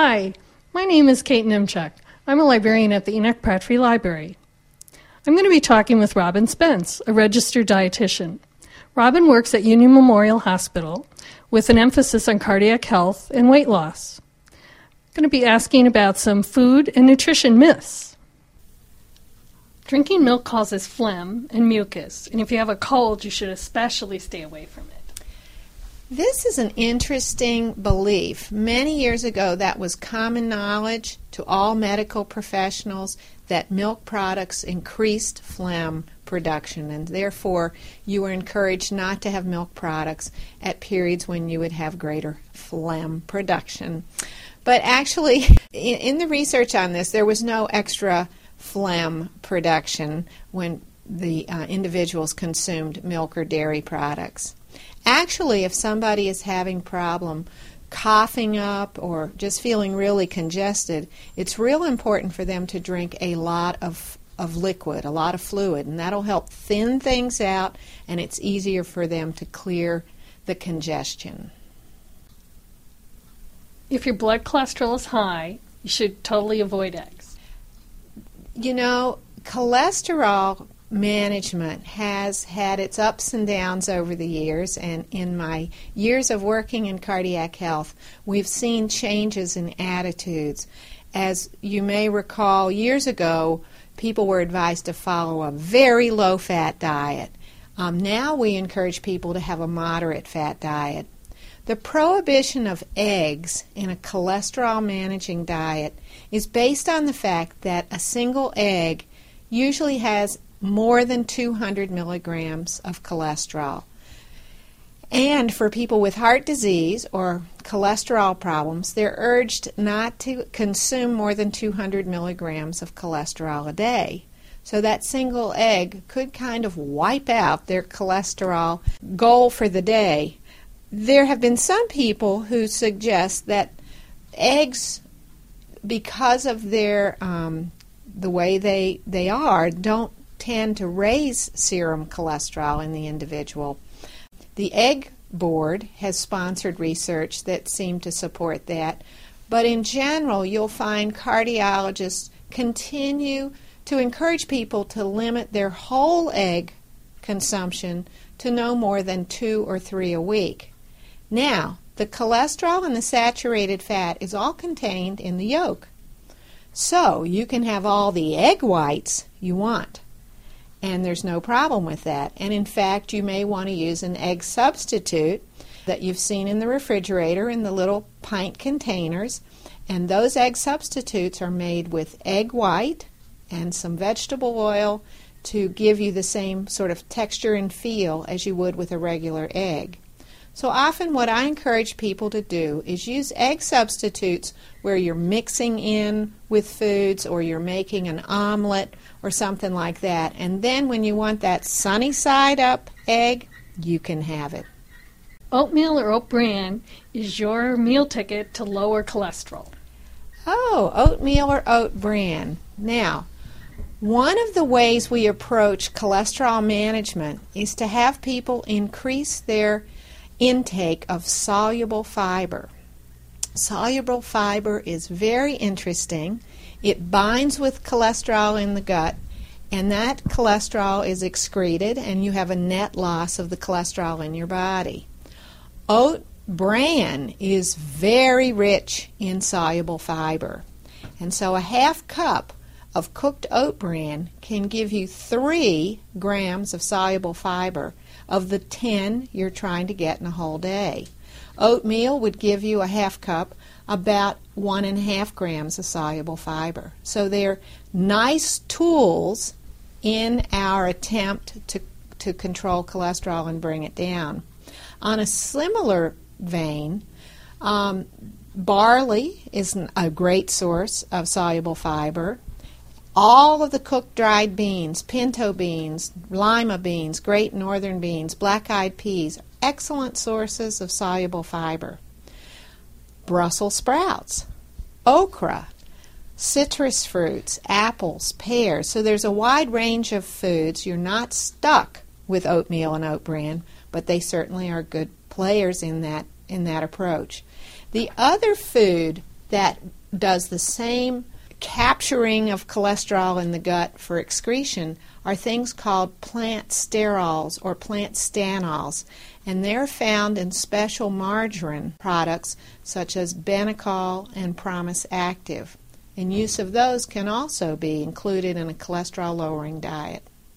Hi, my name is Kate Nimchuk. I'm a librarian at the Enoch Pratt Free Library. I'm going to be talking with Robin Spence, a registered dietitian. Robin works at Union Memorial Hospital with an emphasis on cardiac health and weight loss. I'm going to be asking about some food and nutrition myths. Drinking milk causes phlegm and mucus, and if you have a cold, you should especially stay away from it. This is an interesting belief. Many years ago, that was common knowledge to all medical professionals that milk products increased phlegm production, and therefore you were encouraged not to have milk products at periods when you would have greater phlegm production. But actually, in the research on this, there was no extra phlegm production when the uh, individuals consumed milk or dairy products. Actually, if somebody is having problem coughing up or just feeling really congested, it's real important for them to drink a lot of of liquid, a lot of fluid, and that'll help thin things out and it's easier for them to clear the congestion. If your blood cholesterol is high, you should totally avoid eggs. You know, cholesterol management has had its ups and downs over the years, and in my years of working in cardiac health, we've seen changes in attitudes. As you may recall, years ago, people were advised to follow a very low fat diet. Um, now we encourage people to have a moderate fat diet. The prohibition of eggs in a cholesterol managing diet is based on the fact that a single egg usually has more than 200 milligrams of cholesterol. And for people with heart disease or cholesterol problems, they're urged not to consume more than 200 milligrams of cholesterol a day. So that single egg could kind of wipe out their cholesterol goal for the day. There have been some people who suggest that eggs, because of their um, the way they they are, don't tend to raise serum cholesterol in the individual. The Egg Board has sponsored research that seemed to support that, but in general, you'll find cardiologists continue to encourage people to limit their whole egg consumption to no more than two or three a week. Now, the cholesterol and the saturated fat is all contained in the yolk. So you can have all the egg whites you want and there's no problem with that. And in fact, you may want to use an egg substitute that you've seen in the refrigerator in the little pint containers. And those egg substitutes are made with egg white and some vegetable oil to give you the same sort of texture and feel as you would with a regular egg. So often, what I encourage people to do is use egg substitutes where you're mixing in with foods or you're making an omelet or something like that. And then, when you want that sunny side up egg, you can have it. Oatmeal or oat bran is your meal ticket to lower cholesterol. Oh, oatmeal or oat bran. Now, one of the ways we approach cholesterol management is to have people increase their intake of soluble fiber. Soluble fiber is very interesting. It binds with cholesterol in the gut, and that cholesterol is excreted, and you have a net loss of the cholesterol in your body. Oat bran is very rich in soluble fiber, and so a half cup of cooked oat bran can give you three grams of soluble fiber of the 10 you're trying to get in a whole day. Oatmeal would give you a half cup, about one and a half grams of soluble fiber. So they're nice tools in our attempt to, to control cholesterol and bring it down. On a similar vein, um, barley is a great source of soluble fiber all of the cooked dried beans, pinto beans, lima beans, great northern beans, black eyed peas, excellent sources of soluble fiber. Brussels sprouts, okra, citrus fruits, apples, pears. So there's a wide range of foods. You're not stuck with oatmeal and oat bran, but they certainly are good players in that in that approach. The other food that does the same capturing of cholesterol in the gut for excretion are things called plant sterols or plant stanols, and they're found in special margarine products such as Benecol and Promise Active. And use of those can also be included in a cholesterol lowering diet.